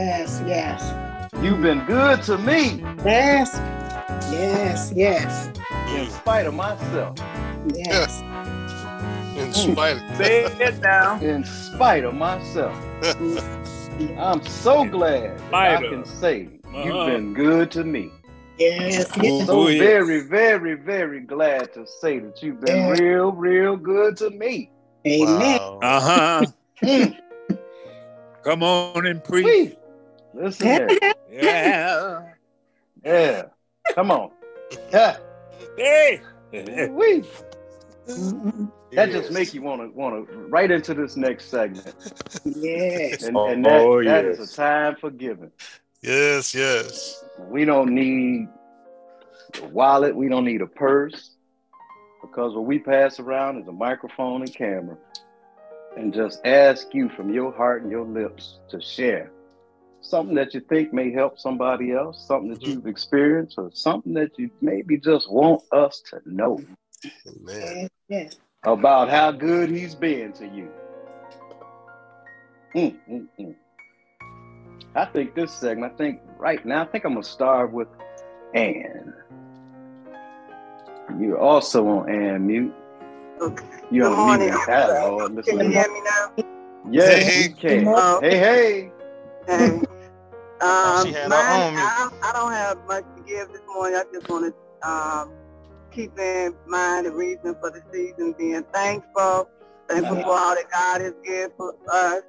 Yes, yes. You've been good to me Yes. Yes, yes. in spite of myself. Yes. In spite of Say it now. In spite of myself. I'm so glad I can say Uh-huh. you've been good to me. Yes, yes. So yes. very, very, very glad to say that you've been Yeah. real, real good to me. Amen. wow. Uh huh. Come on and preach. Wee. Listen there. Yeah. Yeah. Come on. Yeah. Hey. Wee. That just Yes. make you want to want to right into this next segment, Yes. and, oh, and that, Oh, that is yes. a time for giving. Yes, yes. We don't need a wallet. We don't need a purse because what we pass around is a microphone and camera, and just ask you from your heart and your lips to share something that you think may help somebody else, something that Mhm. you've experienced, or something that you maybe just want us to know Amen. Yes, yes. about how good he's been to you. Mm, mm, mm. I think this segment, I think right now, I think I'm gonna start with Ann. You're also on Ann mute. Okay. You're Good on morning, mute. everybody. Hello, Can listen. you hear me now? Yes, Hey. we can. Hey, hey. Hey. Um, She had her own music. I, I don't have much to give this morning. I just want to um, keep in mind the reason for the season being thankful. Thankful for all that God has given for us.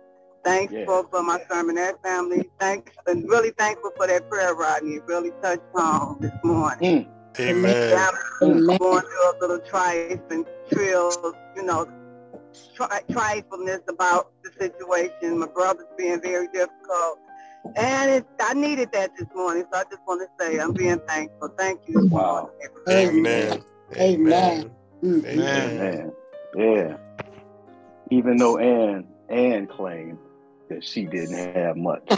Thankful for my sermonette family. Thanks and really thankful for that prayer, Rodney. It really touched home this morning. Amen. Yeah, Amen. going through a little trife and trills, you know, tri- trifleness about the situation. My brother's being very difficult. And it, I needed that this morning, so I just want to say I'm being thankful. Thank you. this Wow. morning, Amen. Amen. Amen. Amen. Yeah. Even though Ann Ann claimed that she didn't have much.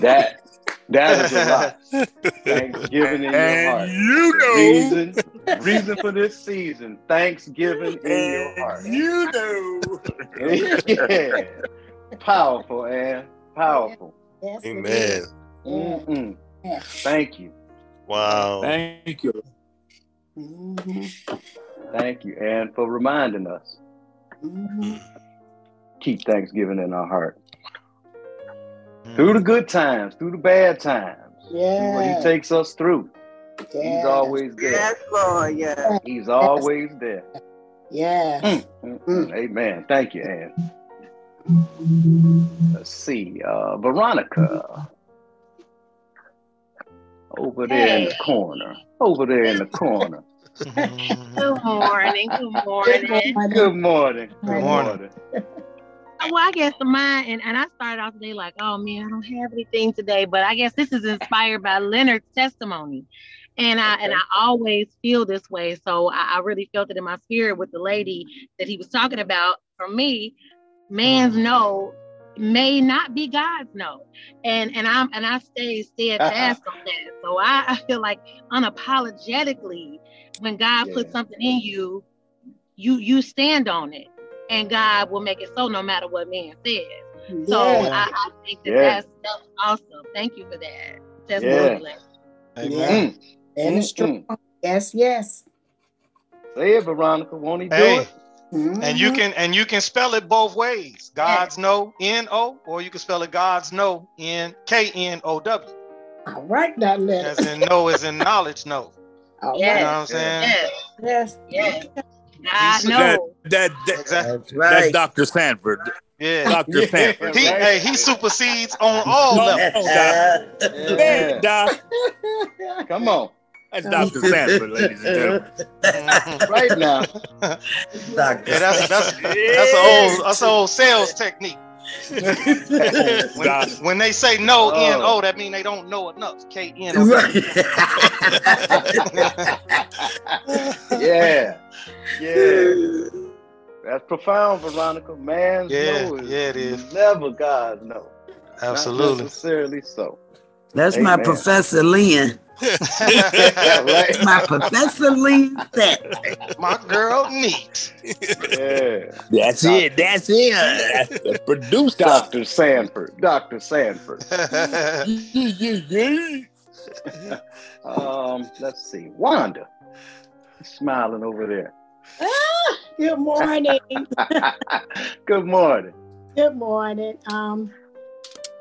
that that is a lot. Thanksgiving in your heart. You know. reason, reason for this season. Thanksgiving in your heart. You know. yeah. Powerful, Ann. Powerful. Yes, Amen. Mm-mm. Yeah. Thank you. Wow. Thank you. Mhm. Thank you, Ann, for reminding us. Mhm. Keep Thanksgiving in our heart. Through the good times, through the bad times. Through what he takes us through. He's always there. Yes, Lord, yes. He's always there. Yes. Mm, mm, mm. Amen. Thank you, Ann. Let's see. Uh, Veronica. Over there in the corner. Over there in the corner. Good morning. Good morning. Good morning. Good Good morning. Well, I guess mine, and, and I started off today like, oh man, I don't have anything today, but I guess this is inspired by Leonard's testimony. And I and I always feel this way. So I, I really felt it in my spirit with the lady that he was talking about. For me, man's no may not be God's no. And and I'm and I stay steadfast on that. So I, I feel like unapologetically, when God puts something in you, you you stand on it and God will make it so no matter what man says. So Yeah. I, I think that Yeah. that's, that's awesome. Thank you for that. That's Yeah. really. Amen. Mm. And it's Mm-mm. strong. Yes, yes. Say it, Veronica. Won't he do Hey, it? And you Mhm. can and you can spell it both ways. God's no N O, or you can spell it God's no N K N O W. All right, that letter. As in no as in knowledge, no. All You know what I'm saying? Yes, Yes. yes. God He's- knows. That, that, Exactly. That's that's right. Dr. Sanford. Yeah. Dr. Yeah, Sanford. He right. hey, he supersedes on all No. levels. Yeah. Doc, Come on. That's Dr. Sanford, ladies and gentlemen. Right now. Doctor. Yeah, that's that's that's an old that's an old sales technique. When, when they say no Oh. N O, that mean they don't know enough. K N O. yeah. Yeah. That's profound, Veronica. Man's Yeah, no is yeah, it is. never God's no. Not Absolutely. necessarily so. That's my Professor Lynn. right. My Professor Lynn set. My girl neat. Yeah. That's it. That's it. That's the producer. Dr. Sanford. Dr. Sanford. Yeah, yeah, yeah. Um, let's see. Wanda. Smiling over there. Ah, good morning. Good morning. good morning. Um,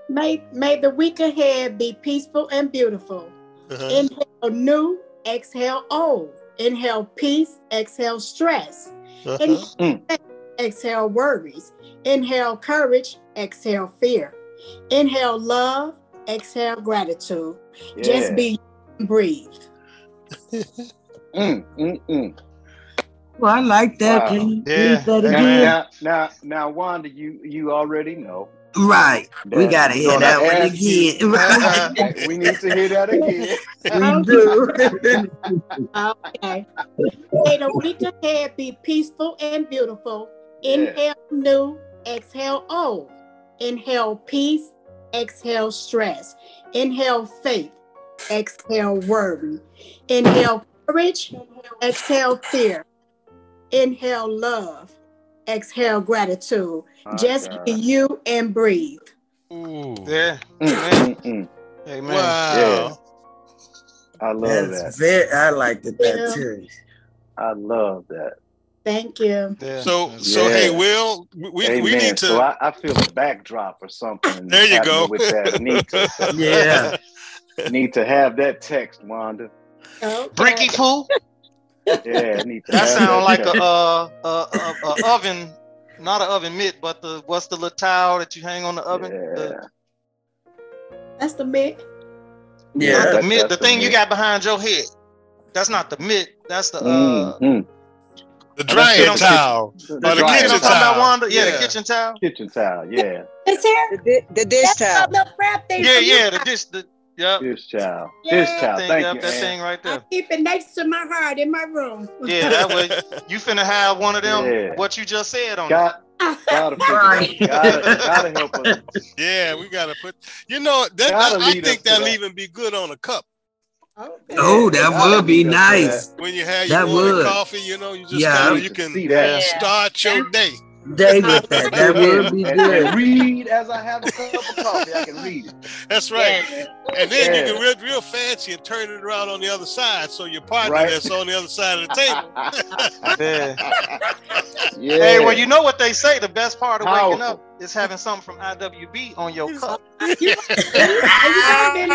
may may the week ahead be peaceful and beautiful. Uh-huh. Inhale new, exhale old. Inhale peace, exhale stress. Uh-huh. Inhale, exhale worries. Inhale courage, exhale fear. Inhale love, exhale gratitude. Yeah. Just be and breathe. Mm, mm, mm. Well, I like that. Wow. Can you Yeah. read that again? now, now, now, Wanda, you you already know. Right. We gotta hear that one again. Uh-huh. Right. we need to hear that again. we do. Okay. May the week ahead be peaceful and beautiful. Yeah. Inhale new, exhale old. Inhale peace, exhale stress. Inhale faith, exhale worry. Inhale courage, exhale fear. Inhale love, exhale gratitude. My Just God. you and breathe. Ooh. Yeah. Mm, Amen. mm, mm. Amen. Wow. I love That's that. very. I liked it that Yeah. too. I love that. Thank you. Yeah. So, so Yeah. hey, Will, we, we Amen. need to. So I, I feel a backdrop or something. There you go. With that, need to Yeah. need to have that text, Wanda. Okay. Bricky fool. Yeah, I need to. That have sound like a uh a, a, a oven, not an oven mitt, but the what's the little towel that you hang on the oven? The, That's the mitt. not Yeah. the That- mitt, the that's the thing you got behind your head. That's not the mitt. That's the uh. Mm, mm. the drying towel. The Or the you know drying what kitchen I'm talking about, towel. Wanda? Yeah, Yeah. the kitchen towel. kitchen towel. Yeah, It's here. The, di- the dish That's towel. a little wrap thing Yeah, yeah, the dish, the yep. dish towel. Yeah. Dish That towel. thing, Thank yep, you, that Ann. thing right there. I keep it next to my heart in my room. Yeah, that way you finna have one of them. Yeah. What you just said on Got gotta figure that. Gotta, gotta help us. Yeah, we gotta put. You know, that, Gotta I, I think that'll that. even be good on a cup Okay. Oh, that Gotta would be lead us nice. when you have That your morning would. coffee. You know, you just Yeah. kinda, you can see that. Yeah. start your day. Day with that. That would be good. read as I have a cup of coffee. I can read it. That's right. Yes. And then you can real, real fancy and turn it around on the other side, so your partner Right. that's on the other side of the table. Yeah. yeah. Hey, well, you know what they say. The best part of waking up is having something from IWB on your cup. You- Say again,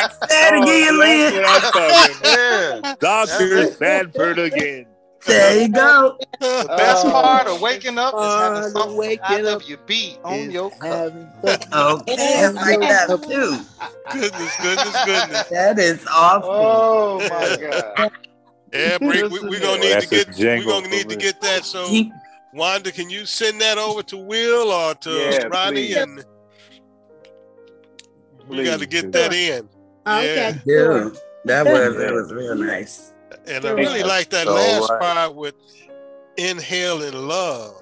That's Lynn. what I'm talking about. Yeah. Dr. Sanford again. There you go. The best Oh. part of waking up is having of something from waking up IWB on your cup. having something Okay, I like that too. goodness, goodness, goodness. That is awesome. Oh my God. Yeah, Brick, we, we gonna need to that's a get we jingle gonna for need to get that. So Wanda, can you send that over to Will or to Yeah, Ronnie please. and we got to get that in. Okay. Yeah, that was that was real nice. And I really like that So last right. part with inhale and love.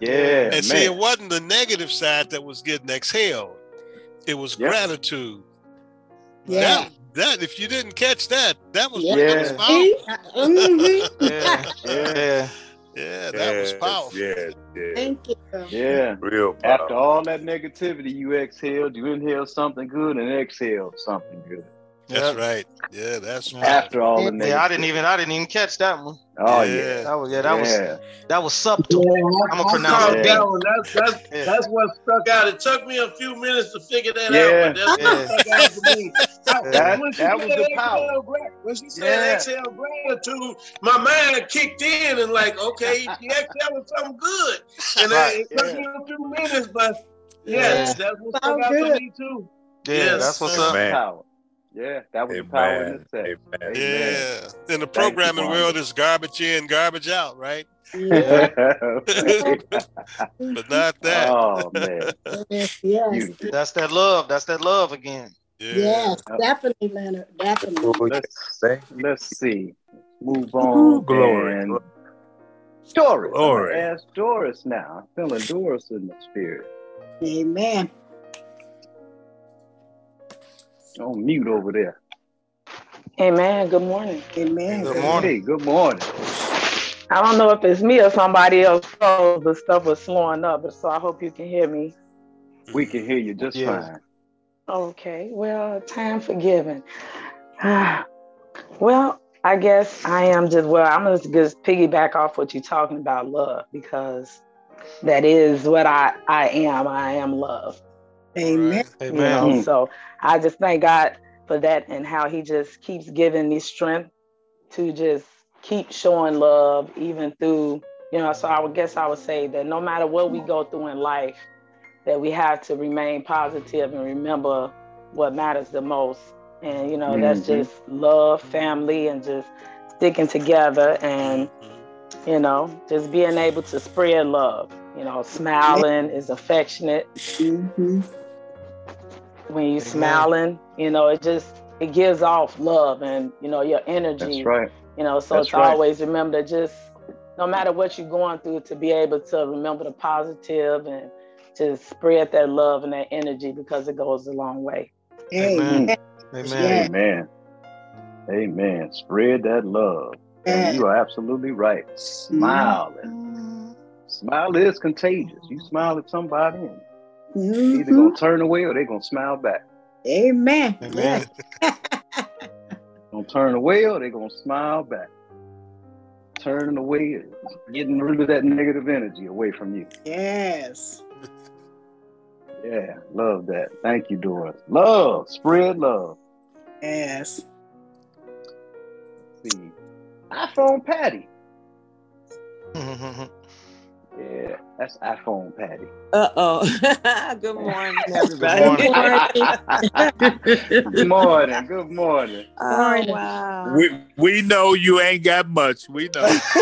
Yeah, And see, it wasn't the negative side that was getting exhaled. It was Yep. gratitude. Yeah. That, that if you didn't catch that, that was Yeah. that was Yeah. powerful. See? Mhm. Yeah. Yeah. Yeah. Yeah, that was Yes, powerful. Yeah, yes. Thank you. Yeah. Real After all that negativity, you exhaled, you inhale something good and exhale something good. That's Yeah. right. Yeah, that's right. After all the negativity. Yeah, I didn't even I didn't even catch that one. Oh Yeah. yeah. That was yeah, that was that was subtle. I'm gonna pronounce caught that one. That's, that's, Yeah. that's what stuck out. It took me a few minutes to figure that Yeah. out, but that's Yeah. what stuck out for me. I- That- when she that was said the power. exhale When she said Yeah. exhale gratitude, my mind kicked in and like, okay, she exhaled something good. And Right, I, it took yeah. me a few minutes, but Yeah. yes, that's what stuck out good. for me too. Yeah, Yes. that's what's up. Man. power. Yeah, that was the power in the set. Amen. Yeah. In the programming Wanda. world, it's garbage in, garbage out, right? Yeah. But not that. oh man. Yes, yes, That's that love. That's that love again. Yeah. yes, definitely, Leonard. Definitely. Let's Thank let's see. Move Ooh, on. glory. And Doris. I'm Glory. Ask Doris now. I'm feeling Doris in the spirit. Amen. On mute over there. Amen. Good morning. Amen. Good morning. Hey, good morning. I don't know if it's me or somebody else. So the stuff was slowing up, but so I hope you can hear me. We can hear you just Yeah. fine. Okay. Well, time for giving. well, I guess I am just well. I'm gonna just piggyback off what you're talking about, love, because that is what I I am. I am love. Amen. You Amen. know, so I just thank God for that and how He just keeps giving me strength to just keep showing love, even through, you know. So I would guess I would say that no matter what we go through in life, that we have to remain positive and remember what matters the most. And you know, that's Mhm. just love, family, and just sticking together and you know, just being able to spread love. You know, smiling is affectionate hmm when you're smiling, you know, it just it gives off love and you know your energy. That's right. You know, so That's to right. always remember to just no matter what you're going through, to be able to remember the positive and to spread that love and that energy because it goes a long way. Amen. Amen. Amen. Amen. Spread that love. And you are absolutely right. Smile. Smile is contagious. You smile at somebody and Mhm. either gonna turn away or they're gonna smile back. Amen. Amen. Gonna turn away or they're gonna smile back. Turning away is getting rid of that negative energy away from you. Yes. Yeah, love that. Thank you, Doris. Love, spread love. Yes. Let's see, iPhone Patty. Yeah, that's iPhone Patty. Uh oh. Good morning, everybody. Good morning. Good morning. Oh, wow. We we know you ain't got much. We know.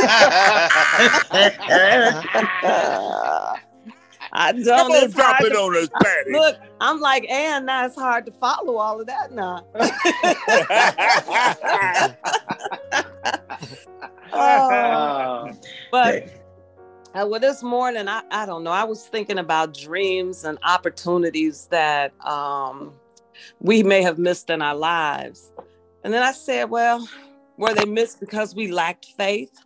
I don't. Come on, It's drop it to- on us, Patty. Look, I'm like Ann. Now it's hard to follow all of that now. Oh. But uh, well, this morning, I, I don't know. I was thinking about dreams and opportunities that um, we may have missed in our lives. And then I said, well, were they missed because we lacked faith?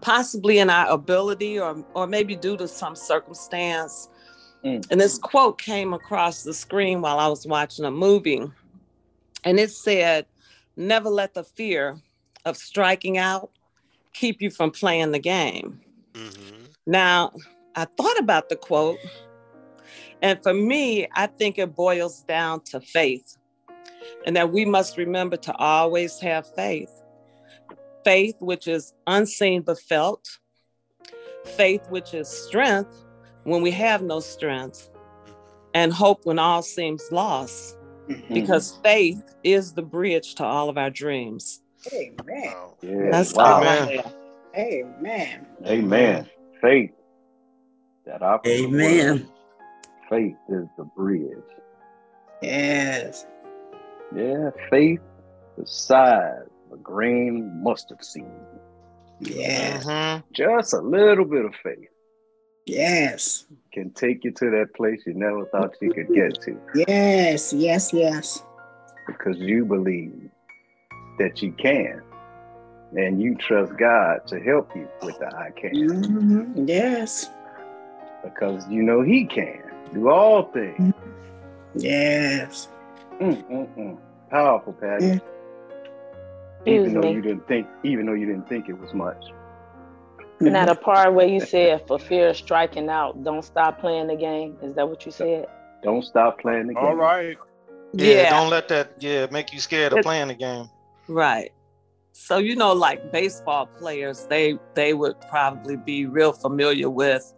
Possibly in our ability, or, or maybe due to some circumstance. Mm. And this quote came across the screen while I was watching a movie. And it said, Never let the fear of striking out keep you from playing the game. Mm-hmm. Now, I thought about the quote, and for me, I think it boils down to faith, and that we must remember to always have faith. Faith, which is unseen but felt, faith, which is strength when we have no strength, mm-hmm. and hope when all seems lost, mm-hmm. because faith is the bridge to all of our dreams. Amen. Yeah, That's wow. all I have. Amen. Amen. Faith. That opposite Amen. Faith is the bridge. Yes. Yeah, faith the size of a grain mustard seed. Yes. Mhm. Just a little bit of faith Yes. can take you to that place you never thought you could get to Yes. Yes. Yes. because you believe that you can and you trust God to help you with the I can Mhm. Yes. because you know He can do all things. Yes. Mm, mm, mm. Powerful, Patty. Yeah. Excuse Even though me. you didn't think, even though you didn't think it was much. Now the part where you said for fear of striking out, don't stop playing the game. Is that what you said? Don't stop playing the game. All right. Yeah, Yeah. don't let that yeah make you scared of It's- playing the game. Right. So you know, like baseball players, they they would probably be real familiar with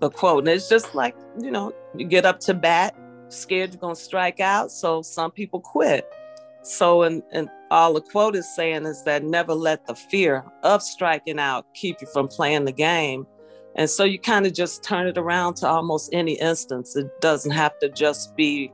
the quote. And it's just like, you know, you get up to bat, scared you're gonna strike out. So some people quit. So and and all the quote is saying is that never let the fear of striking out keep you from playing the game. And so you kind of just turn it around to almost any instance. It doesn't have to just be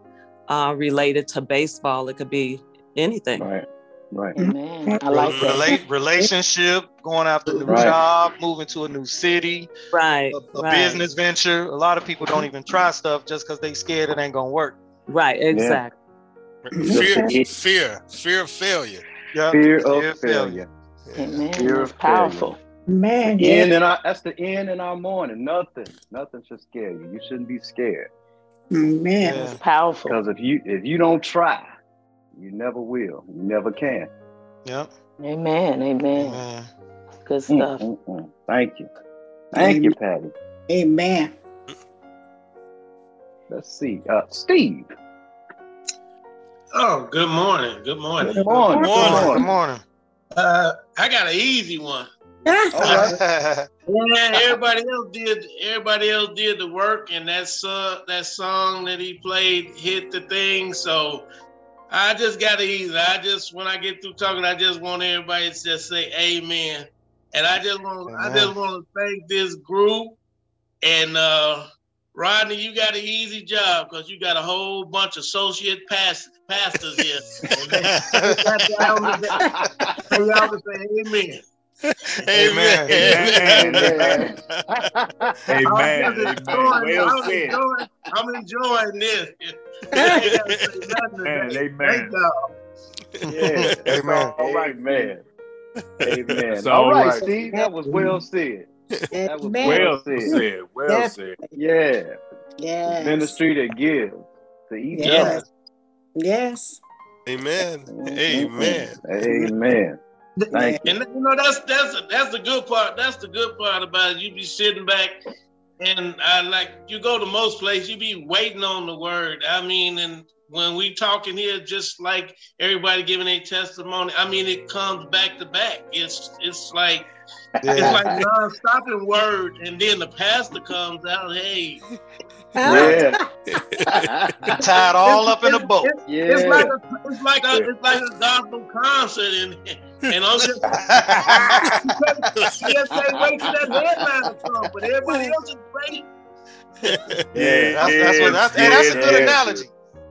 uh, related to baseball. It could be anything. Right. Right. Mm-hmm. Man, I like that. Relate, relationship, going after a new Right. job, moving to a new city, Right. a, a right. business venture. A lot of people don't even try stuff just because they scared it ain't gonna work. Right, exactly. Fear, fear, fear of failure. Yep. Fear Fear of failure. Amen. Fear That's of powerful. Man, The yeah. end in our that's the end in our morning. Nothing, nothing should scare you. You shouldn't be scared Man. Yeah. It's powerful. because if you if you don't try, you never will. You never can. Yep. Amen. Amen. Amen. Good Mm, stuff. mm, mm. Thank you, thank you, Patty. Amen. Let's see, uh, Steve. Oh, good morning. Good morning. Good morning. Good morning. Good morning. Uh, I got an easy one. All right. Yeah, everybody else did. Everybody else did the work, and that song, that song that he played hit the thing. So I just got it easy. I just when I get through talking, I just want everybody to just say Amen. And I just want, I just want to thank this group. And uh, Rodney, you got an easy job because you got a whole bunch of associate past, pastors here. And they- y'all can say- y'all say Amen. Amen. Amen. I'm Amen. just Amen. enjoying- Well I'm said. enjoying- I'm enjoying this. I ain't gotta say nothing Amen. Amen. Thank. Yeah, that's Amen. all right, man. Amen. That's all all right, right. Steve. That was well said. That was well Well said. said. Well Yes. said. Yeah, Yes. ministry that gives to each Yes. other. Yes. Amen. Amen. Amen. Thank. And you know that's that's that's the good part. That's the good part about it. You be sitting back, and I like you go to most places. You be waiting on the word. I mean, and when we talking here, just like everybody giving a testimony. I mean, it comes back to back. It's it's like it's like non-stopping word, and then the pastor comes out. Hey, Yeah. Tied all up in a boat. It's, Yeah. it's like a, it's like a, it's like a gospel concert, and and I'm just you just wait till that headline to come, but everybody else is great. Yeah, that's, that's what that's, hey, that's a good yeah. analogy.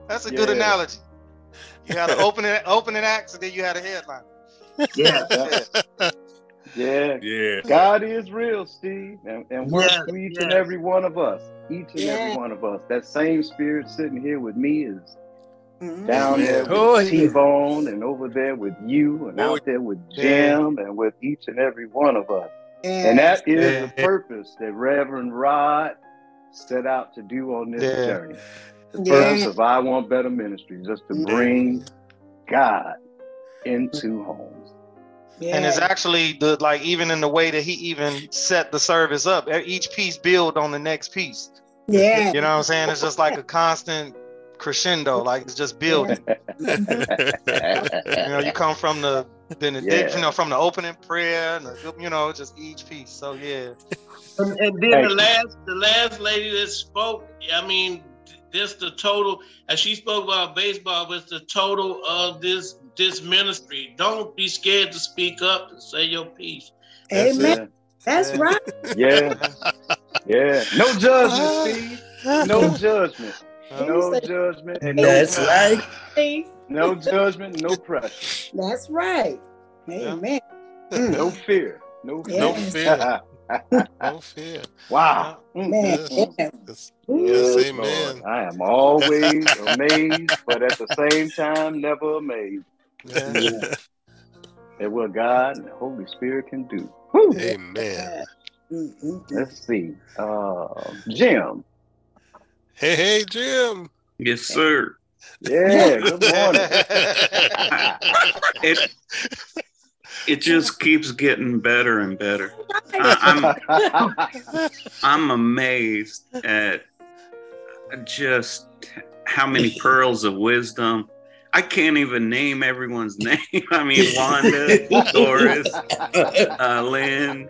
That's a good Yeah. analogy. You had an opening opening acts and then you had a headline. Yeah. Yeah. Yeah. God is real, Steve, and, and works Yes, through each and every one of us. Each and Yeah. every one of us. That same spirit sitting here with me is Mhm. down there with Oh, yeah. T-Bone and over there with you and Oh, out there with yeah. Jim and with each and every one of us. And that is Yeah. the purpose that Reverend Rod set out to do on this Yeah. journey. The Yeah. purpose of I Want Better Ministries just to Yeah. bring God into homes. And it's actually the like even in the way that he even set the service up. Each piece build on the next piece. Yeah. You know what I'm saying? It's just like a constant crescendo, like it's just building. You know, you come from the benediction, Yeah. you know, from the opening prayer, and the, you know, just each piece. So yeah, And, and then Thank the you. last, the last lady that spoke, I mean, this the total. And she spoke about baseball, but it's the total of this this ministry. Don't be scared to speak up and say your piece. That's Amen. it. That's Yeah. right. Yeah, yeah. No judgment, Steve. No judgment. No judgment. and no That's pressure. right. No judgment, no pressure. That's right. Amen. Mm. No fear. No fear. No Yes. fear. No fear. wow. Mm. Man. Yes. Yeah. Yes, Yes, yes, amen. Lord. I am always amazed, but at the same time, never amazed Yeah. at what God and the Holy Spirit can do. Whew. Amen. Mm, mm, mm. Let's see. Uh, Jim. Hey, hey, Jim. Yes, sir. Yeah, good morning. It it just keeps getting better and better. I, I'm I'm amazed at just how many pearls of wisdom. I can't even name everyone's name. I mean, Wanda, Doris, uh, Lynn,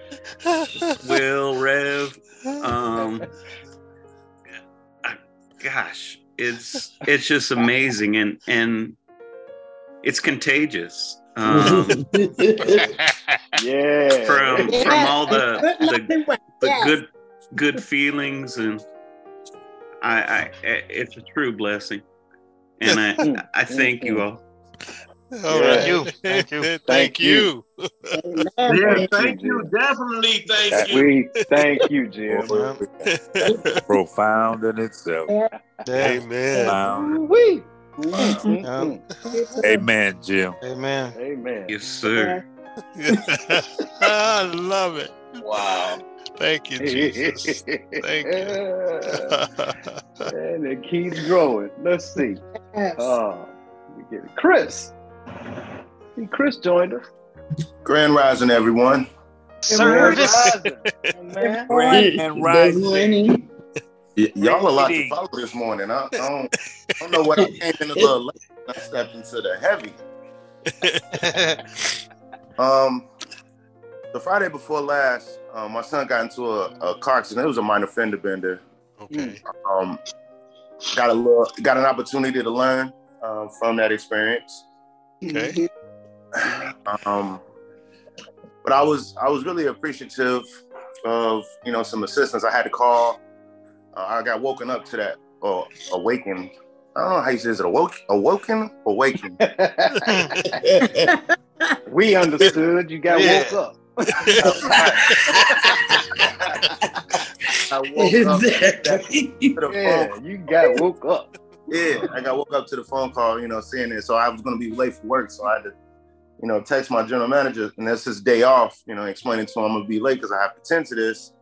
Will, Rev. Um, gosh, it's it's just amazing and and it's contagious. Um, yeah. from from all the Good the, the yes. good good feelings and I, I it's a true blessing and I I thank you all. All Yeah. right. you. Thank you. Thank, Thank you. Amen. Yeah, you, thank you. Definitely thank you. we thank you, Jim. Profound in itself. Yeah. Amen. Profound. Wee. Mm-hmm. Amen, Jim. Amen. Amen. Yes, sir. I love it. Wow. Thank you, Jesus. Thank you. and it keeps growing. Let's see. Yes. Oh, we get it. Chris. See, Chris joined us. Grand Rising, everyone. Service. Man. Grand Rising. morning. Y- y'all a lot to follow this morning. I, I, don't, I don't know what I came in a little late. I stepped into the heavy. Um, the Friday before last, um, my son got into a, a car accident. It was a minor fender bender. Okay. Um, got a little, got an opportunity to learn uh, from that experience. Okay. Um, but I was I was really appreciative of you know some assistance. I had to call. Uh, I got woken up to that or awakened. I don't know how you say it. Is it awoke, awoken, awakened? we understood. You got Yeah. woke up. I woke up to Exactly. the phone Yeah, you got woke up. Yeah, I got woke up to the phone call, you know, seeing it. So I was gonna be late for work. So I had to, you know, text my general manager, and that's his day off, you know, explaining to him I'm gonna be late because I have to tend to this.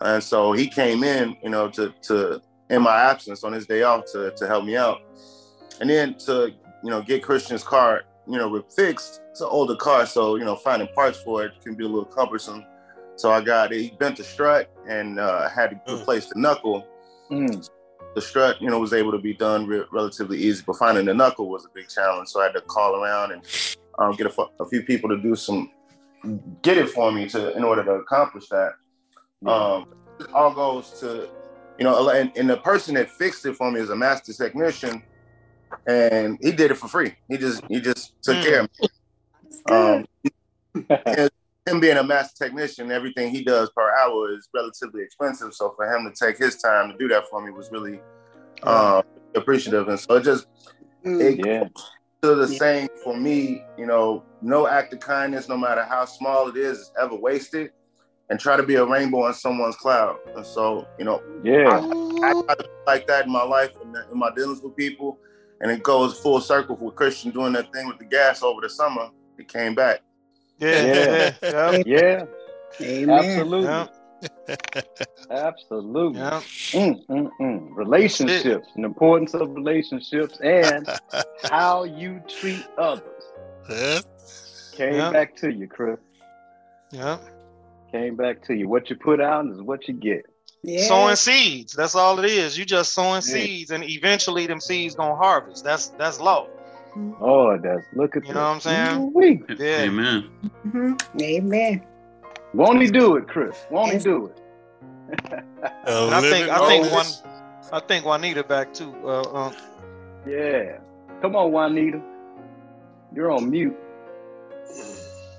And so he came in, you know, to to in my absence on his day off to to help me out. And then to, you know, get Christian's car, you know, fixed. It's an older car, so you know, finding parts for it can be a little cumbersome. So I got he bent the strut and uh, had to Mm. replace the knuckle Mm. The strut, you know, was able to be done re- relatively easy, but finding the knuckle was a big challenge. So I had to call around and um, get a, a few people to do some, get it for me to in order to accomplish that. Um, it all goes to, you know, and, and the person that fixed it for me is a master technician, and he did it for free. He just he just took Mm. care of me. Um, and him being a master technician, everything he does per hour is relatively expensive. So for him to take his time to do that for me was really um, appreciative. And so it just it Yeah. to the same for me. You know, no act of kindness, no matter how small it is, is ever wasted. And try to be a rainbow in someone's cloud. And so, you know, Yeah. I try to be like that in my life and in my dealings with people. And it goes full circle with Christian doing that thing with the gas over the summer. It came back. Yeah. Yeah. Yeah. Yeah. Yeah. Amen. Absolutely. Yeah. Absolutely. Yeah. Mm, mm, mm. Relationships, the importance of relationships, and how you treat others. Huh? Came Yeah. back to you, Chris. Yeah. Came back to you. What you put out is what you get. Yeah. Sowing seeds. That's all it is. You just sowing Yeah. seeds, and eventually them seeds gonna harvest. That's that's law. Oh, that's look at You know what I'm saying? Ooh-wee. Yeah. Amen. Mhm. Amen. Won't he do it, Chris? Won't Yes. he do it? A And I think living I think one witness. I think Juanita back too. Uh, uh, Yeah. Come on, Juanita. You're on mute.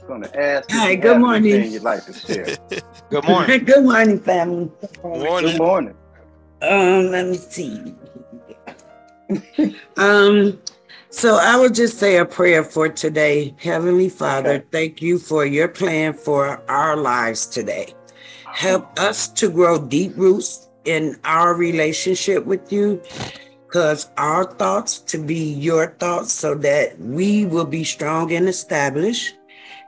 Gonna ask. Hi, good have morning. anything You'd like to share. good morning. Good morning, family. Morning. Good morning. Um, let me see. um, so I will just say a prayer for today. Heavenly Father, Okay. thank you for your plan for our lives today. Help us to grow deep roots in our relationship with you. Cause our thoughts to be your thoughts so that we will be strong and established.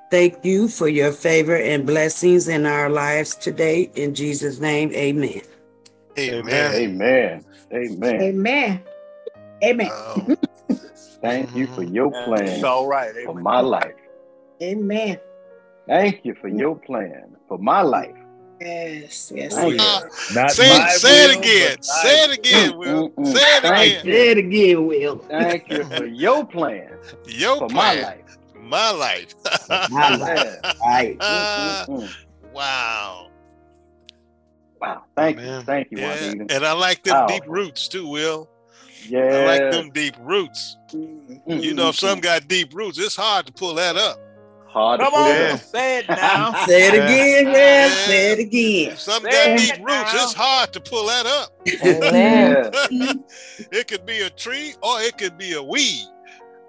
Thank you for your favor and blessings in our lives today. In Jesus' name, amen. Amen. Amen. Amen. Amen. Amen. Oh, Thank you for your plan It's all right. for my life. Amen. Thank you for your plan for my life. Yes. Yes. Thank yes. Not say my it, say it again. Say it again, Mm, Will. mm, mm. Say it Thank again. you. Say it again, Will. Thank you for your plan Your for my life. My life. My life. Yeah. Right. Ah, Mm, mm, mm. wow. Wow. Thank you. Thank you, Yeah. And I like them Powerful. deep roots too, Will. Yeah. I like them deep roots. You know, if some mm. got deep roots, it's hard to pull that up. hard to Come pull on, it up. say it now. Say it again, Will. Yeah. Say it again. If some Say got it deep roots, now. it's hard to pull that up. It could be a tree or it could be a weed.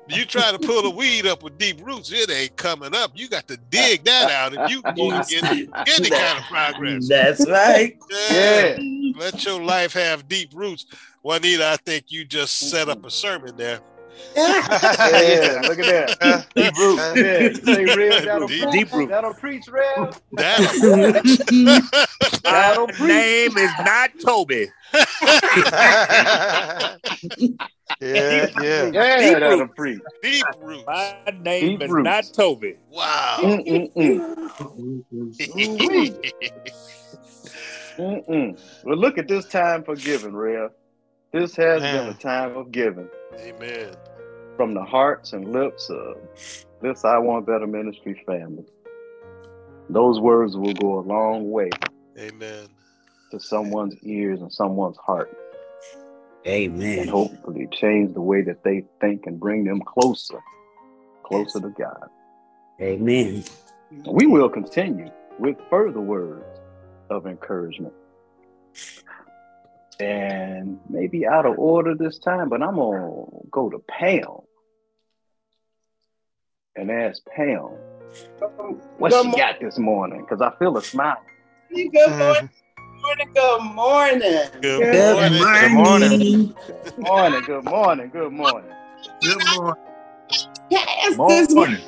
You try to pull a weed up with deep roots, it ain't coming up. You got to dig that out if you want to get any kind of progress. That's right. Yeah. Yeah. let your life have deep roots. Juanita, I think you just set up a mm-hmm. sermon there. Yeah, look at that. Deep root. Yeah, say real, that'll Deep- preach. deep root. That'll preach, real. That'll My name is not Toby. Yeah, yeah. Yeah, Deep that'll root. preach. Deep roots. My name Deep is roots. not Toby. Wow. Mm-mm-mm. Mm-mm. Well, look at this time for giving, Rev. This has been a time of giving Amen. from the hearts and lips of this I Want Better Ministry family. Those words will go a long way Amen. to someone's ears and someone's heart, Amen. and hopefully change the way that they think and bring them closer, closer to God. Amen. We will continue with further words of encouragement. And maybe out of order this time, but I'm going to go to Pam and ask Pam what Good she mo- got this morning because I feel a smile. Good mm. morning. Good morning. Good morning. Good morning. morning. Good morning, good morning, good morning. Good morning. Yes, Morning. this morning.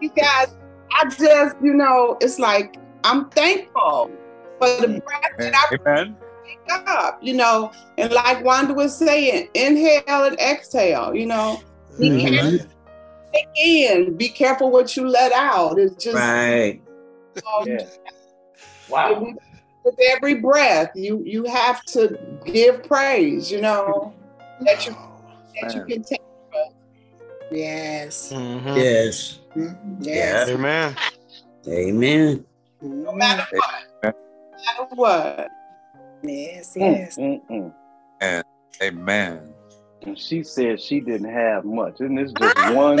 you guys, I just, you know, it's like I'm thankful for the mm. breath that I Amen. Pick up, you know, and like Wanda was saying, inhale and exhale, you know. Be Mhm. careful. Take in. Be careful what you let out. It's just Right. um, Yeah. Wow. with- with every breath, you you have to give praise, you know, that you that you can take. Yes. Mhm. Yes. Yes. Amen. Amen. No matter what. No matter what. Yes, yes. Mm, mm, mm. Amen. And she said she didn't have much. And this just one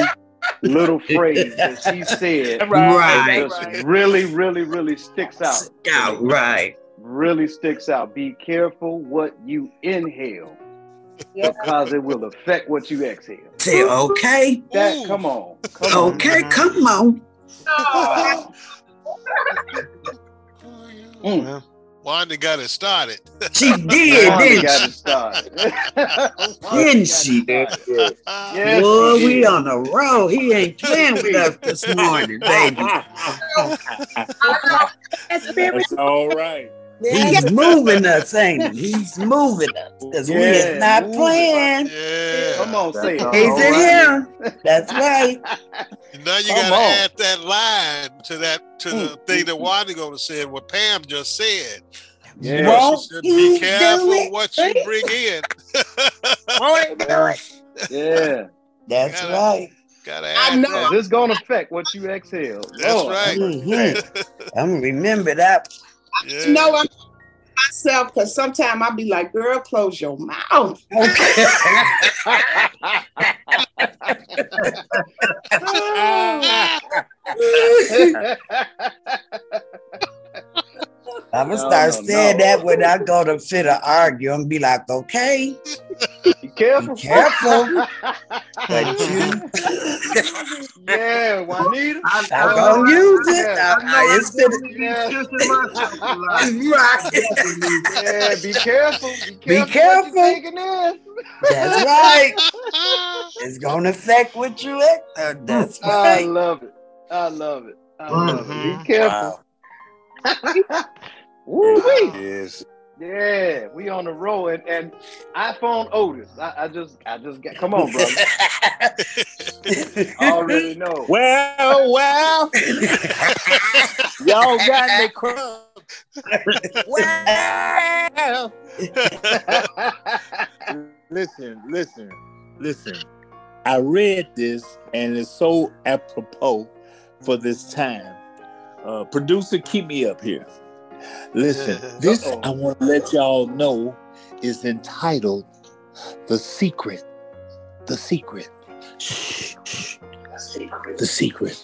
little phrase that she said Right. that just really, really, really sticks out. Out. Right. Really sticks out. Be careful what you inhale Yeah. because it will affect what you exhale. Say okay. That come on. Come on. Okay. Come on. Oh, Mm. Well, Wanda got it started. She did, Wanda didn't got she? it started. Didn't she? Yes, Boy, she we did. on the road. He ain't playing with us this morning, baby. That's all right. He's moving us, ain't he? He's moving us because we is not moving. playing. Yeah. Come on, say it. He's in right. here. That's right. Now you Come gotta on. add that line to that to the Mm, thing that Wanda gonna said, what Pam just said. Yeah. You know, Won't she said, you be careful what you bring in. Yeah. That's Gotta- right. Gotta I know. that. This gonna affect what you exhale. That's Lord. right. Mhm. I'm gonna remember that. Yeah. You know, I'm myself because sometimes I'll be like, girl, close your mouth. Okay. I'm gonna No, start no, saying no. that when I go to fit to argue and be like, okay, Be careful. Be careful. but you, yeah, Juanita. I'm gonna use it. Yeah. I, I, it's been right. Yeah, be careful. Be careful. Be what careful. That's right. It's gonna affect what you eat. Uh, That's I love it. I love it. I love it. Mhm. Be careful. Woo wee. Yes. Yeah, we on the road and, and iPhone Otis. I, I just I just got come on, brother. I already know. Well, well. Y'all got me crumbs. well. listen, listen, listen. I read this and it's so apropos for this time. Uh, producer, keep me up here. Listen, this Uh-oh. I want to let y'all know is entitled The Secret. The Secret. Shh, shh. The Secret.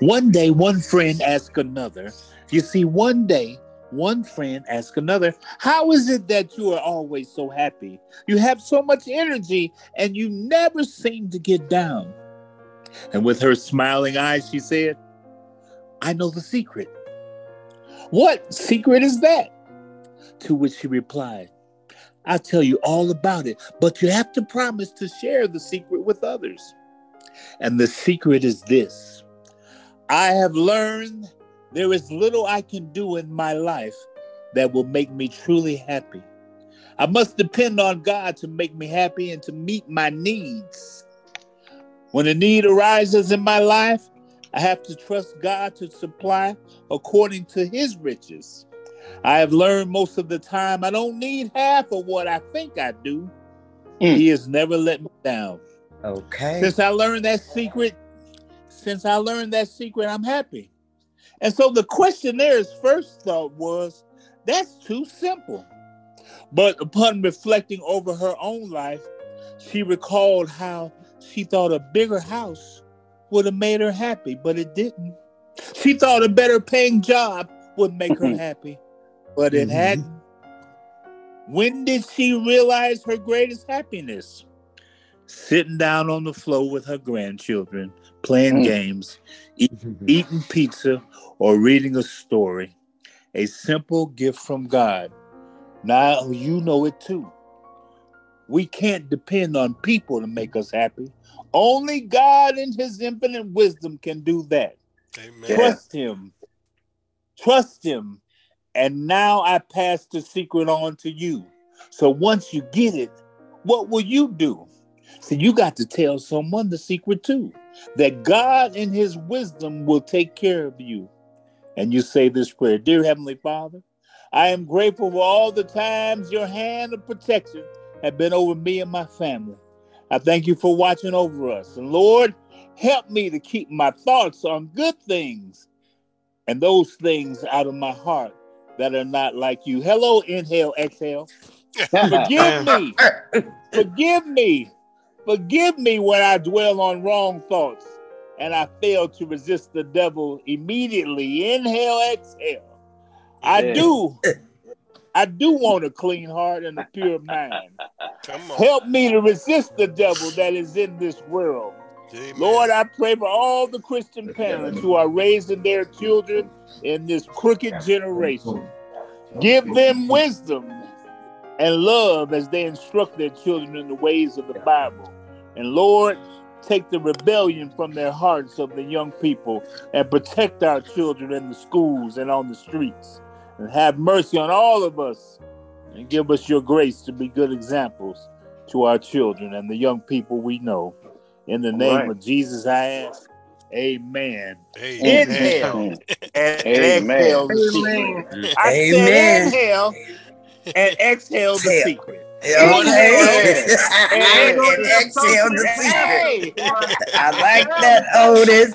One day, one friend asked another, you see, one day, one friend asked another, How is it that you are always so happy? You have so much energy and you never seem to get down. And with her smiling eyes, she said, I know the secret. What secret is that? To which he replied, I'll tell you all about it, but you have to promise to share the secret with others. And the secret is this I have learned there is little I can do in my life that will make me truly happy. I must depend on God to make me happy and to meet my needs. When a need arises in my life, I have to trust God to supply according to his riches. I have learned most of the time I don't need half of what I think I do. Mm. He has never let me down. Okay. Since I learned that secret, since I learned that secret, I'm happy. And so the questionnaire's first thought was, that's too simple. But upon reflecting over her own life, she recalled how she thought a bigger house would have made her happy, but it didn't. She thought a better paying job would make her happy, but it Mhm. hadn't. When did she realize her greatest happiness? Sitting down on the floor with her grandchildren, playing Mm. games, eat, eating pizza, or reading a story. A simple gift from God. Now you know it too. We can't depend on people to make us happy. Only God in his infinite wisdom can do that. Amen. Trust him. Trust him. And now I pass the secret on to you. So once you get it, what will you do? So you got to tell someone the secret too. That God in his wisdom will take care of you. And you say this prayer Dear Heavenly Father, I am grateful for all the times your hand of protection have been over me and my family. I thank you for watching over us. And Lord, help me to keep my thoughts on good things and those things out of my heart that are not like you. Hello, inhale, exhale. Forgive me. Forgive me. Forgive me when I dwell on wrong thoughts and I fail to resist the devil immediately. Inhale, exhale. I Yeah. do. I do want a clean heart and a pure mind. Come on. Help me to resist the devil that is in this world. Amen. Lord, I pray for all the Christian parents who are raising their children in this crooked generation. Give them wisdom and love as they instruct their children in the ways of the Bible. And Lord, take the rebellion from their hearts of the young people and protect our children in the schools and on the streets. And have mercy on all of us and give us your grace to be good examples to our children and the young people we know. In the name right. of Jesus, I ask. Amen. Amen. Inhale and Amen. exhale the secret. I said inhale and exhale the secret. Okay. And and exhale the secret. I like that, Otis.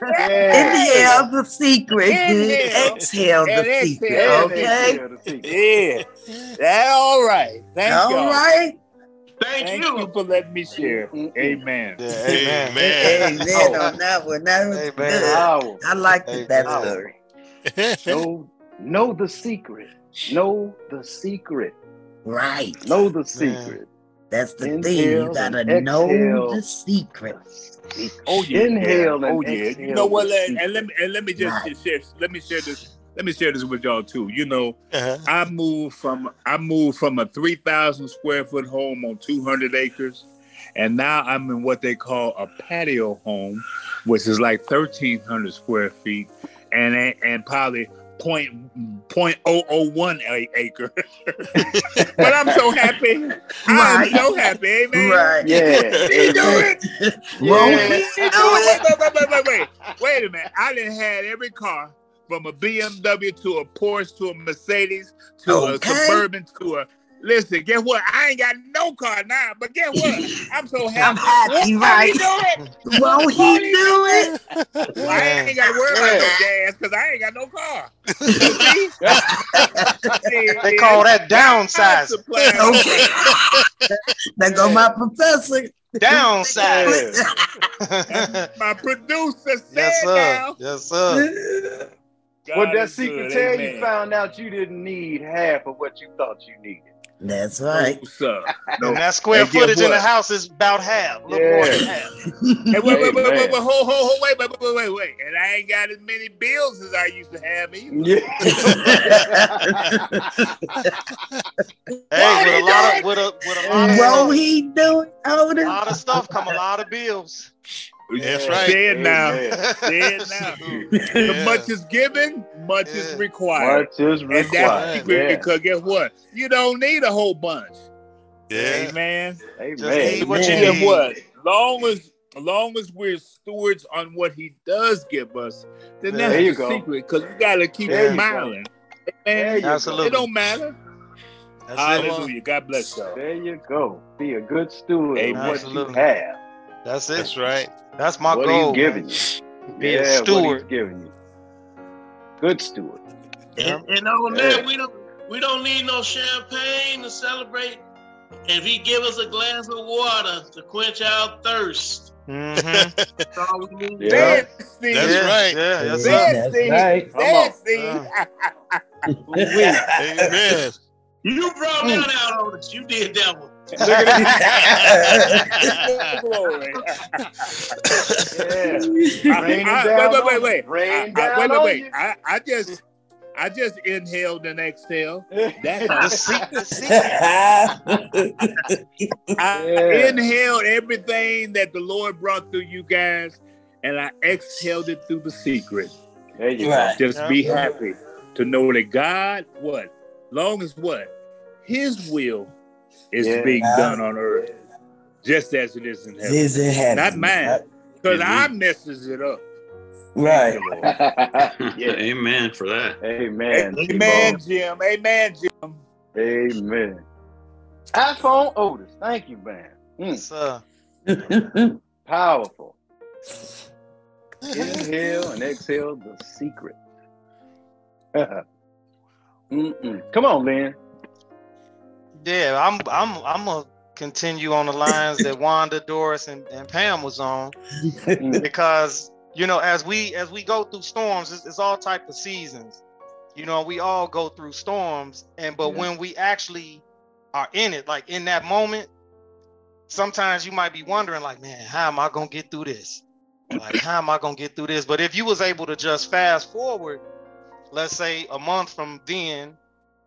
Inhale the secret. Good. Exhale the secret. Okay. Yeah. That all right. Thank All y'all. right. Thank, Thank you. you for letting me share. Amen. Yeah, amen. Amen. Amen on that one. That was Amen. good. Power. I liked it, that story. Know, know the secret. Know the secret. Right. Know the secret. That's the thing. You gotta know the secret. Oh yeah. Inhale yeah. and Oh yeah. You exhale know what? the Let, and let me and let me just Right. share. Let me share this. Let me share this with y'all too. You know, Uh-huh. I moved from I moved from a three thousand square foot home on two hundred acres, and now I'm in what they call a patio home, which is like thirteen hundred square feet, and and probably point point oh oh one a- acre. but I'm so happy. I'm so happy. Amen. Right. Yeah. He do it. Yeah. he He do do it? Wait, wait, wait, wait, wait. Wait a minute. I done had every car from a BMW to a Porsche to a Mercedes to Okay. a Suburban to a. Listen, guess what? I ain't got no car now, but guess what? I'm so happy. I'm happy, Won't right? he do it? Won't he Won't he do it? Well, I ain't got to worry about no gas because I ain't got no car. They call that downsizing. Okay. there go my professor. Downsizing. My producer said yes, sir. now. Yes, sir. What that that is secret tell you found out you didn't need half of what you thought you needed. That's right. sir. And that square And guess footage in the house is about half. A little more than Yeah. half. Hey, wait, wait, wait, wait, Amen. wait, hold, hold, hold, wait, wait, wait, wait, wait. And I ain't got as many bills as I used to have either. Yeah. Hey, with a lot of with a with a lot of What stuff, he doing, a lot of stuff come a lot of bills. That's right. Say it now. Amen. Say it now. The much is given, much is required. Much is required. And that's required. secret Yeah. because guess what? You don't need a whole bunch. Yeah. Amen. Just Amen. what you need. what? Long as long as we're stewards on what he does give us, then There that's you the go. secret. Because you gotta keep There smiling. Amen. Absolutely. It don't matter. That's it. Hallelujah. God bless y'all. There you go. Be a good steward of what you have. That's it. That's right. That's my what goal. he's giving you. Be yeah, a What he's steward. giving you. Good steward. And, and on Yeah. that, we don't we don't need no champagne to celebrate. If he give us a glass of water to quench our thirst, Mhm. that's all we need. Yeah. Say it, Steve. That's Yeah, right. Yeah, yes, Say sir. it, That's right. Come Say on. it, Steve. Amen. You brought that out on us. You did that one. Glory. Yeah. I- Rain I- down wait, wait, wait, wait. Rain I- I- down wait, wait, wait. I, I just, I just inhaled and exhaled. That's The all. se- the secret. I Yeah. inhaled everything that the Lord brought through you guys, and I exhaled it through the secret. There you Right. Just Yeah. be happy to know that God, what, long as what, His will is Yeah. being Yeah. done on earth, just as it is in heaven. This is heaven. Not mine, because I messes it up. Right. yeah. Amen for that. Amen. Amen, Jim. Amen, Jim. Amen. iPhone Otis. Thank you, man. Mm, sir. powerful. Inhale and exhale the secret. Mm-mm. Come on, Len. Yeah, I'm I'm I'm gonna continue on the lines that Wanda, Doris, and, and Pam was on because you know as we as we go through storms, it's, it's all type of seasons. You know, we all go through storms, and but Yeah. when we actually are in it, like in that moment, sometimes you might be wondering, like, man, how am I gonna get through this? Like, how am I gonna get through this? But if you was able to just fast forward, let's say a month from then,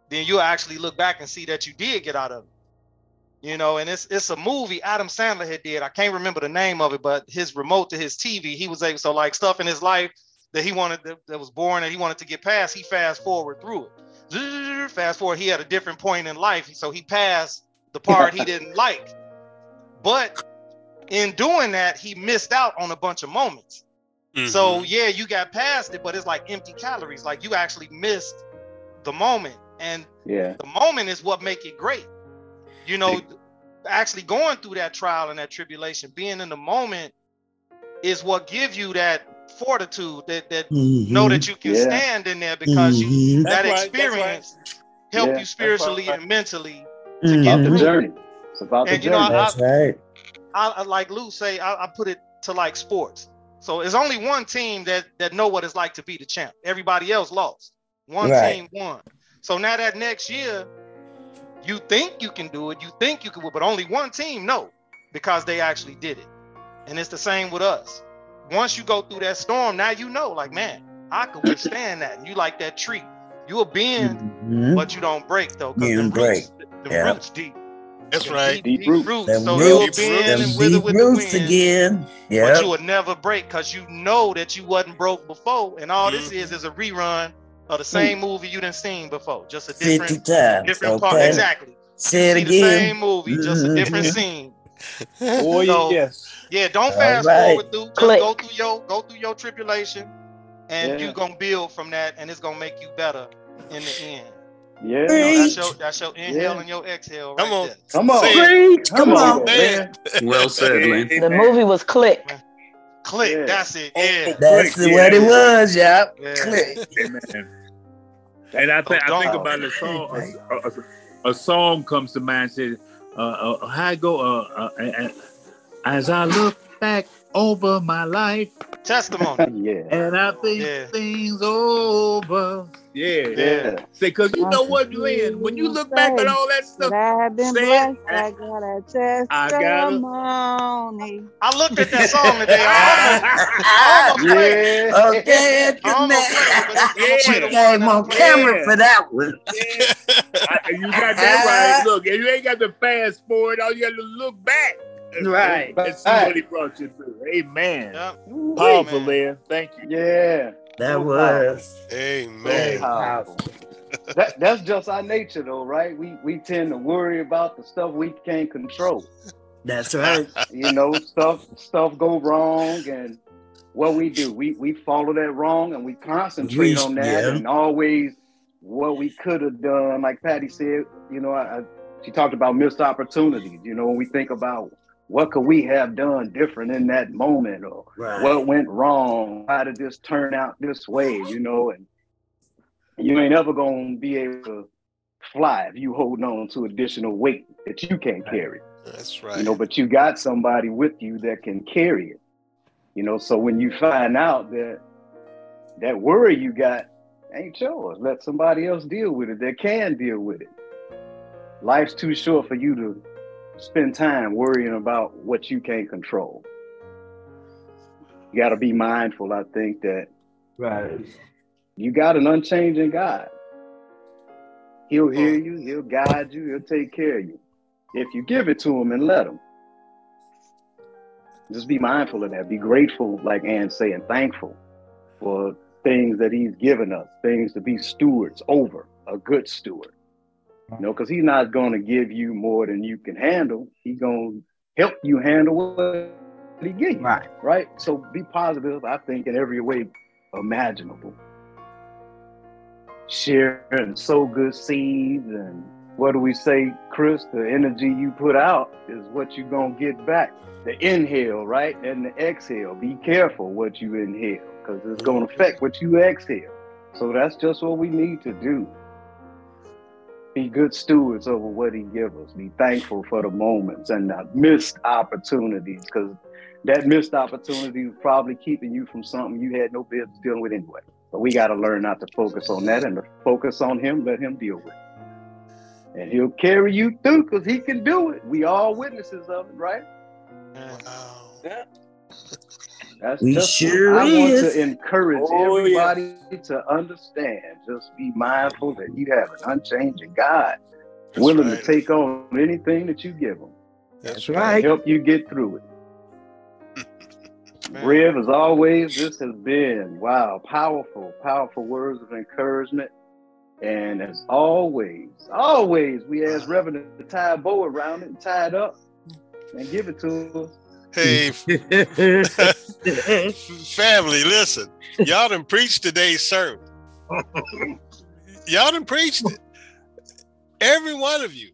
then you'll actually look back and see that you did get out of it. You know, and it's it's a movie Adam Sandler had did. I can't remember the name of it, but his remote to his TV, he was able so like stuff in his life that he wanted that, that was boring that he wanted to get past. He fast forward through it. Fast forward, he had a different point in life, so he passed the part he didn't like. But in doing that, he missed out on a bunch of moments. So mm-hmm. yeah, you got past it, but it's like empty calories. Like you actually missed the moment, and Yeah. the moment is what make it great. You know, actually going through that trial and that tribulation, being in the moment, is what give you that fortitude that that know that you can Yeah. stand in there because you Mhm. that That's right, that's right. experience help Yeah, you spiritually right. and mentally. About Mhm. the journey. It's about the And you know, journey. I- right. I, I like Lou say, I, I put it to like sports. So it's only one team that that know what it's like to be the champ. Everybody else lost. One Right. team won. So now that next year, you think you can do it, you think you can, but only one team know because they actually did it. And it's the same with us. Once you go through that storm, now you know, like, man, I could withstand that. And you like that tree. You'll bend, Mhm. but you don't break though. 'cause You the don't break. roots, the Yeah. roots deep. That's Them right. Deep, Deep deep roots. roots. Them So you'll roots, bend them and wither deep with the roots wind again. but you will never break because you know that you wasn't broke before, and all this Mhm. is is a rerun of the same movie you didn't seen before, just a 50 different times. different part. Exactly. Say it See the again. same movie, just a different scene. Oh, So- yes. Yeah, don't All fast right. forward through. Just Click. go through your go through your tribulation, and Yeah. you gonna build from that, and it's gonna make you better in the end. Yeah. You know, that's Preach. your that's your inhale Yeah. and your exhale right Come on. there. Come on. Preach. Come Come on, on. man. Well said, Len. The movie was Click. Click. Yeah. That's it. Oh, Yeah. That's Click, what yeah. it was, yep. Yeah. Click. And I think Oh, I think don't. about a song. A, a, a song comes to mind. Says, uh, uh, "How I go? Uh, uh, uh, as I look back over my life Testimony. yeah. and I think Yeah. things over. Yeah. Yeah. Say, cause you know what, Len, when you look back at all that stuff, I have been said, blessed. I got a I got a- testimony. I looked at that song today. I almost, I almost played. Yeah. Okay, I almost played, but I'm she came on played. camera for that one. I- you got that right. Look, and you ain't got to fast forward. All you got to look back. And- Right. And see what he brought you through. Amen. Yep. Powerful, Amen. Len. Thank you. Yeah. That So was Amen. very powerful. powerful. That, that's just our nature, though, right? We we tend to worry about the stuff we can't control. That's right. You know, stuff stuff go wrong, and what we do, we we follow that wrong, and we concentrate We- on that, yeah. and always what we could have done. Like Patty said, you know, I, I, she talked about missed opportunities. You know, when we think about what could we have done different in that moment, or Right. what went wrong, how did this turn out this way? You know, and you ain't ever gonna be able to fly if you holding on to additional weight that you can't carry. That's right. You know, but you got somebody with you that can carry it. You know, so when you find out that that worry you got ain't yours, let somebody else deal with it that can deal with it. Life's too short for you to spend time worrying about what you can't control. You got to be mindful, I think, that Right. you got an unchanging God. He'll hear hmm. you, he'll guide you, he'll take care of you. If you give it to him and let him. Just be mindful of that. Be grateful, like Ann saying, thankful for things that he's given us, things to be stewards over, a good steward. You know, because he's not going to give you more than you can handle. He's going to help you handle what he gives you. Right. Right? So be positive, I think, in every way imaginable. Share and sow good seeds. And what do we say, Chris? The energy you put out is what you're going to get back. The inhale, right? And the exhale. Be careful what you inhale because it's going to affect what you exhale. So that's just what we need to do. Be good stewards over what he gives us. Be thankful for the moments and the missed opportunities because that missed opportunity is probably keeping you from something you had no business dealing with anyway. But we got to learn not to focus on that and to focus on him, let him deal with it. And he'll carry you through because he can do it. We all witnesses of it, right? That's We just sure I want to encourage Oh, yeah. everybody to understand. Just be mindful that you have an unchanging God, willing right. to take on anything that you give him. That's That's right. Help you get through it. Rev, as always, this has been wow, powerful, powerful words of encouragement. And as always, always, we ask Reverend to tie a bow around it and tie it up and give it to us. Hey, family, listen. Y'all done preached today's sermon. Y'all done preached it. Every one of you.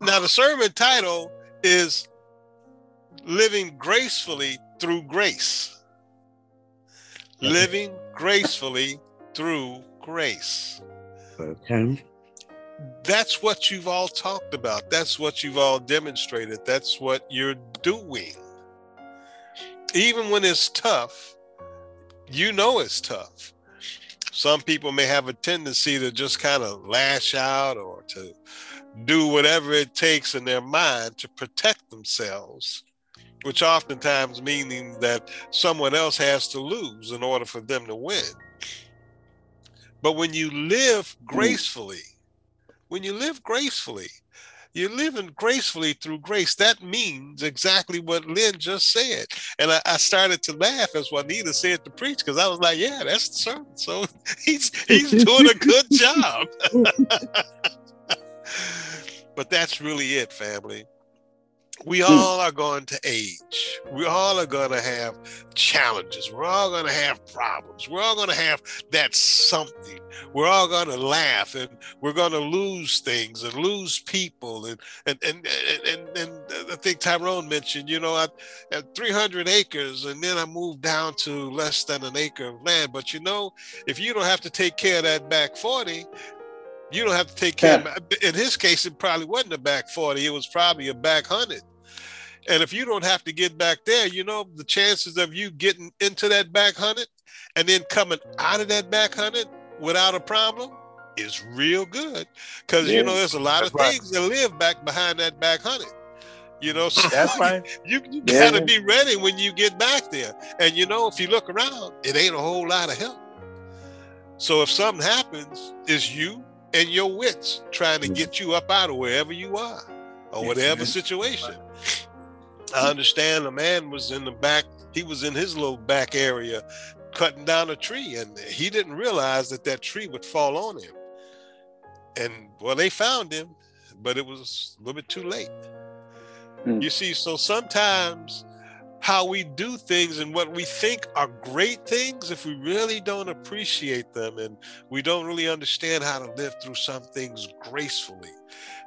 Now, the sermon title is Living Gracefully Through Grace. Living gracefully through grace. Okay. That's what you've all talked about. That's what you've all demonstrated. That's what you're doing. Even when it's tough, you know it's tough. Some people may have a tendency to just kind of lash out or to do whatever it takes in their mind to protect themselves, which oftentimes meaning that someone else has to lose in order for them to win. But when you live hmm. gracefully, when you live gracefully, you're living gracefully through grace. That means exactly what Len just said. And I, I started to laugh as Juanita said to preach because I was like, yeah, that's the sermon. So he's he's doing a good job. but that's really it, family. We hmm. all are going to age. We all are going to have challenges. We're all going to have problems. We're all going to have that something. We're all going to laugh and we're going to lose things and lose people. And and and and, and, and I think Tyrone mentioned, you know, I had 300 acres and then I moved down to less than an acre of land. But you know, if you don't have to take care of that back 40, you don't have to take care of in his case it probably wasn't a back 40 it was probably a back 100 And if you don't have to get back there, you know, the chances of you getting into that back hundred and then coming out of that back hundred without a problem is real good. Because, you know, there's a lot That's of right. things that live back behind that back hundred. You know, so That's right. you, you Yeah. gotta be ready when you get back there. And you know, if you look around, it ain't a whole lot of help. So if something happens, it's you and your wits trying to get you up out of wherever you are or whatever man. situation. I understand a man was in the back, he was in his little back area cutting down a tree, and he didn't realize that that tree would fall on him. And well, they found him, but it was a little bit too late. Hmm. You see, so sometimes how we do things and what we think are great things, if we really don't appreciate them and we don't really understand how to live through some things gracefully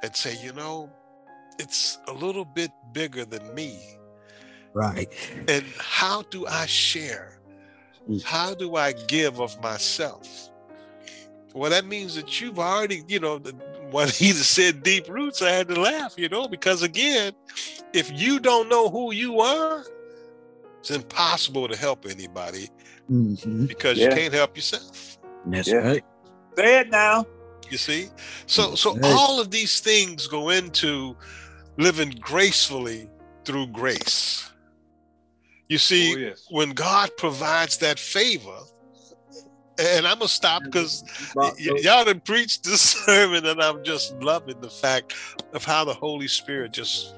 and say, you know, it's a little bit bigger than me. Right. And how do I share? Mm. How do I give of myself? Well, that means that you've already, you know, the- when he said deep roots, I had to laugh, you know, because again, if you don't know who you are, it's impossible to help anybody Mhm. because Yeah. you can't help yourself. That's Yeah. right. Say it now. You see? So so Right. all of these things go into living gracefully through grace. You see, Oh, yes. when God provides that favor, and I'm gonna stop because y- y'all done preached this sermon, and I'm just loving the fact of how the Holy Spirit just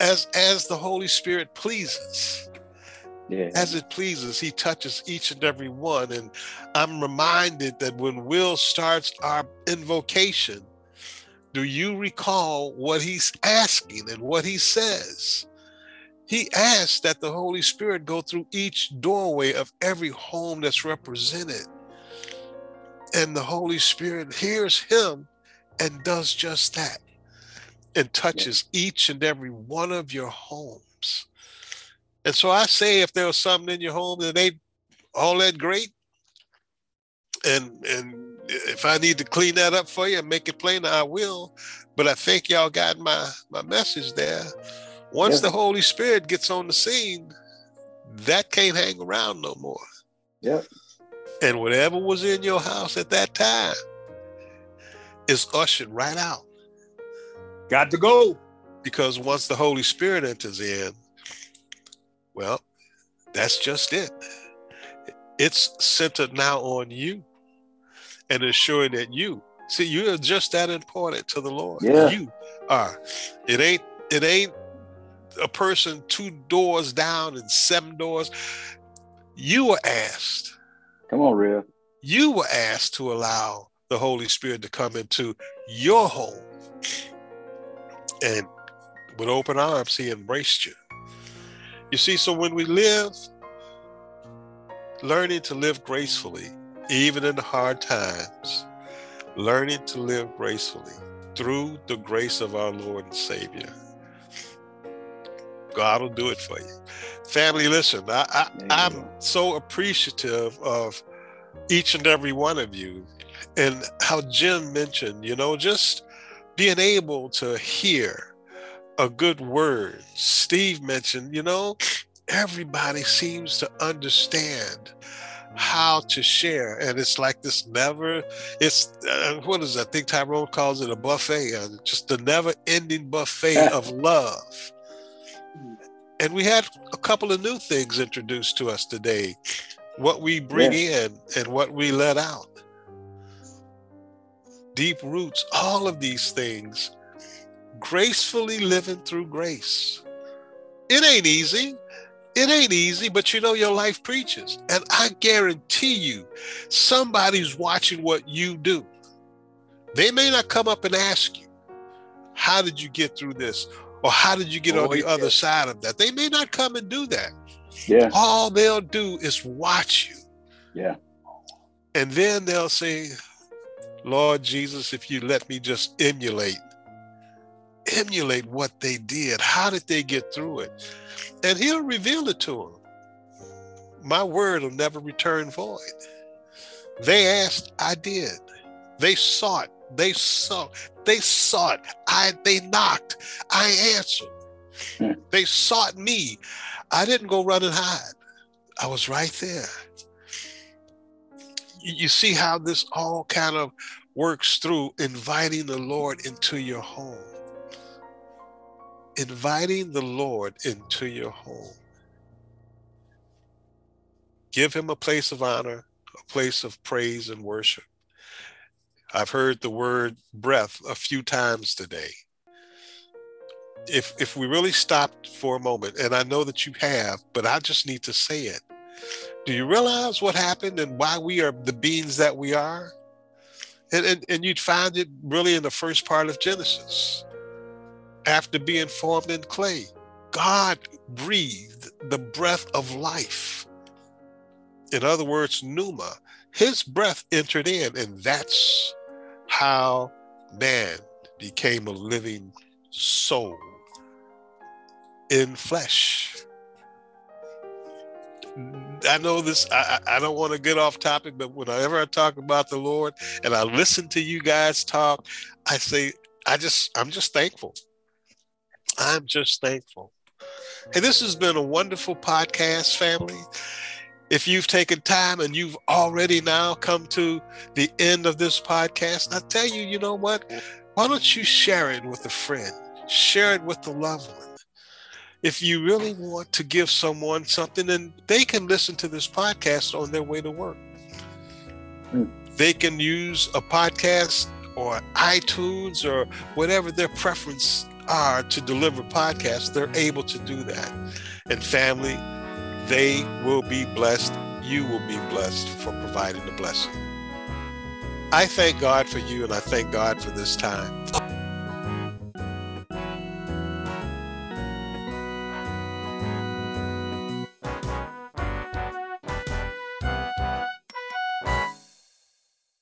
as as the Holy Spirit pleases Yeah. as it pleases, he touches each and every one. And I'm reminded that when Will starts our invocation, do you recall what he's asking and what he says? He asks that the Holy Spirit go through each doorway of every home that's represented. And the Holy Spirit hears him and does just that and touches each and every one of your homes. And so I say, if there was something in your home that ain't all that great, and and if I need to clean that up for you and make it plain, I will. But I think y'all got my my message there. Once Yeah. the Holy Spirit gets on the scene, that can't hang around no more. Yep. And whatever was in your house at that time is ushered right out. Got to go. Because once the Holy Spirit enters in, well, that's just it. It's centered now on you and ensuring that you see you're just that important to the Lord. Yeah. You are. It ain't it ain't a person two doors down and seven doors. You were asked. Come on, real. You were asked to allow the Holy Spirit to come into your home. And with open arms, he embraced you. You see, so when we live, learning to live gracefully, even in the hard times, learning to live gracefully through the grace of our Lord and Savior. God will do it for you. Family, listen, I, I, I'm so appreciative of each and every one of you and how Jim mentioned, you know, just being able to hear a good word. Steve mentioned, you know, everybody seems to understand how to share and it's like this never it's uh, what is that? i think tyrone calls it a buffet uh, just the never ending buffet of love and we had a couple of new things introduced to us today what we bring in and what we let out deep roots all of these things gracefully living through grace it ain't easy it ain't easy, but you know your life preaches. And I guarantee you, somebody's watching what you do. They may not come up and ask you, How did you get through this? Or how did you get Oh, on the yeah. other side of that? They may not come and do that. Yeah. All they'll do is watch you. Yeah. And then they'll say, Lord Jesus, if you let me just emulate, emulate what they did. How did they get through it? And he'll reveal it to them. My word will never return void. They asked, I did. They sought, they sought, they sought, I they knocked, I answered. Hmm. They sought me. I didn't go run and hide. I was right there. You see how this all kind of works through inviting the Lord into your home. Inviting the Lord into your home. Give him a place of honor, a place of praise and worship. I've heard the word breath a few times today. If if we really stopped for a moment, and I know that you have, but I just need to say it. Do you realize what happened and why we are the beings that we are? And, and, and you'd find it really in the first part of Genesis. After being formed in clay, God breathed the breath of life. In other words, pneuma, his breath entered in, and that's how man became a living soul in flesh. I know this, I, I don't want to get off topic, but whenever I talk about the Lord and I listen to you guys talk, I say, I just, I'm just thankful. I'm just thankful. Hey, this has been a wonderful podcast, family. If you've taken time and you've already now come to the end of this podcast, I tell you, you know what? Why don't you share it with a friend? Share it with a loved one. If you really want to give someone something, then they can listen to this podcast on their way to work. Hmm. They can use a podcast or iTunes or whatever their preference are to deliver podcasts, they're able to do that. And family, they will be blessed. You will be blessed for providing the blessing. I thank God for you and I thank God for this time.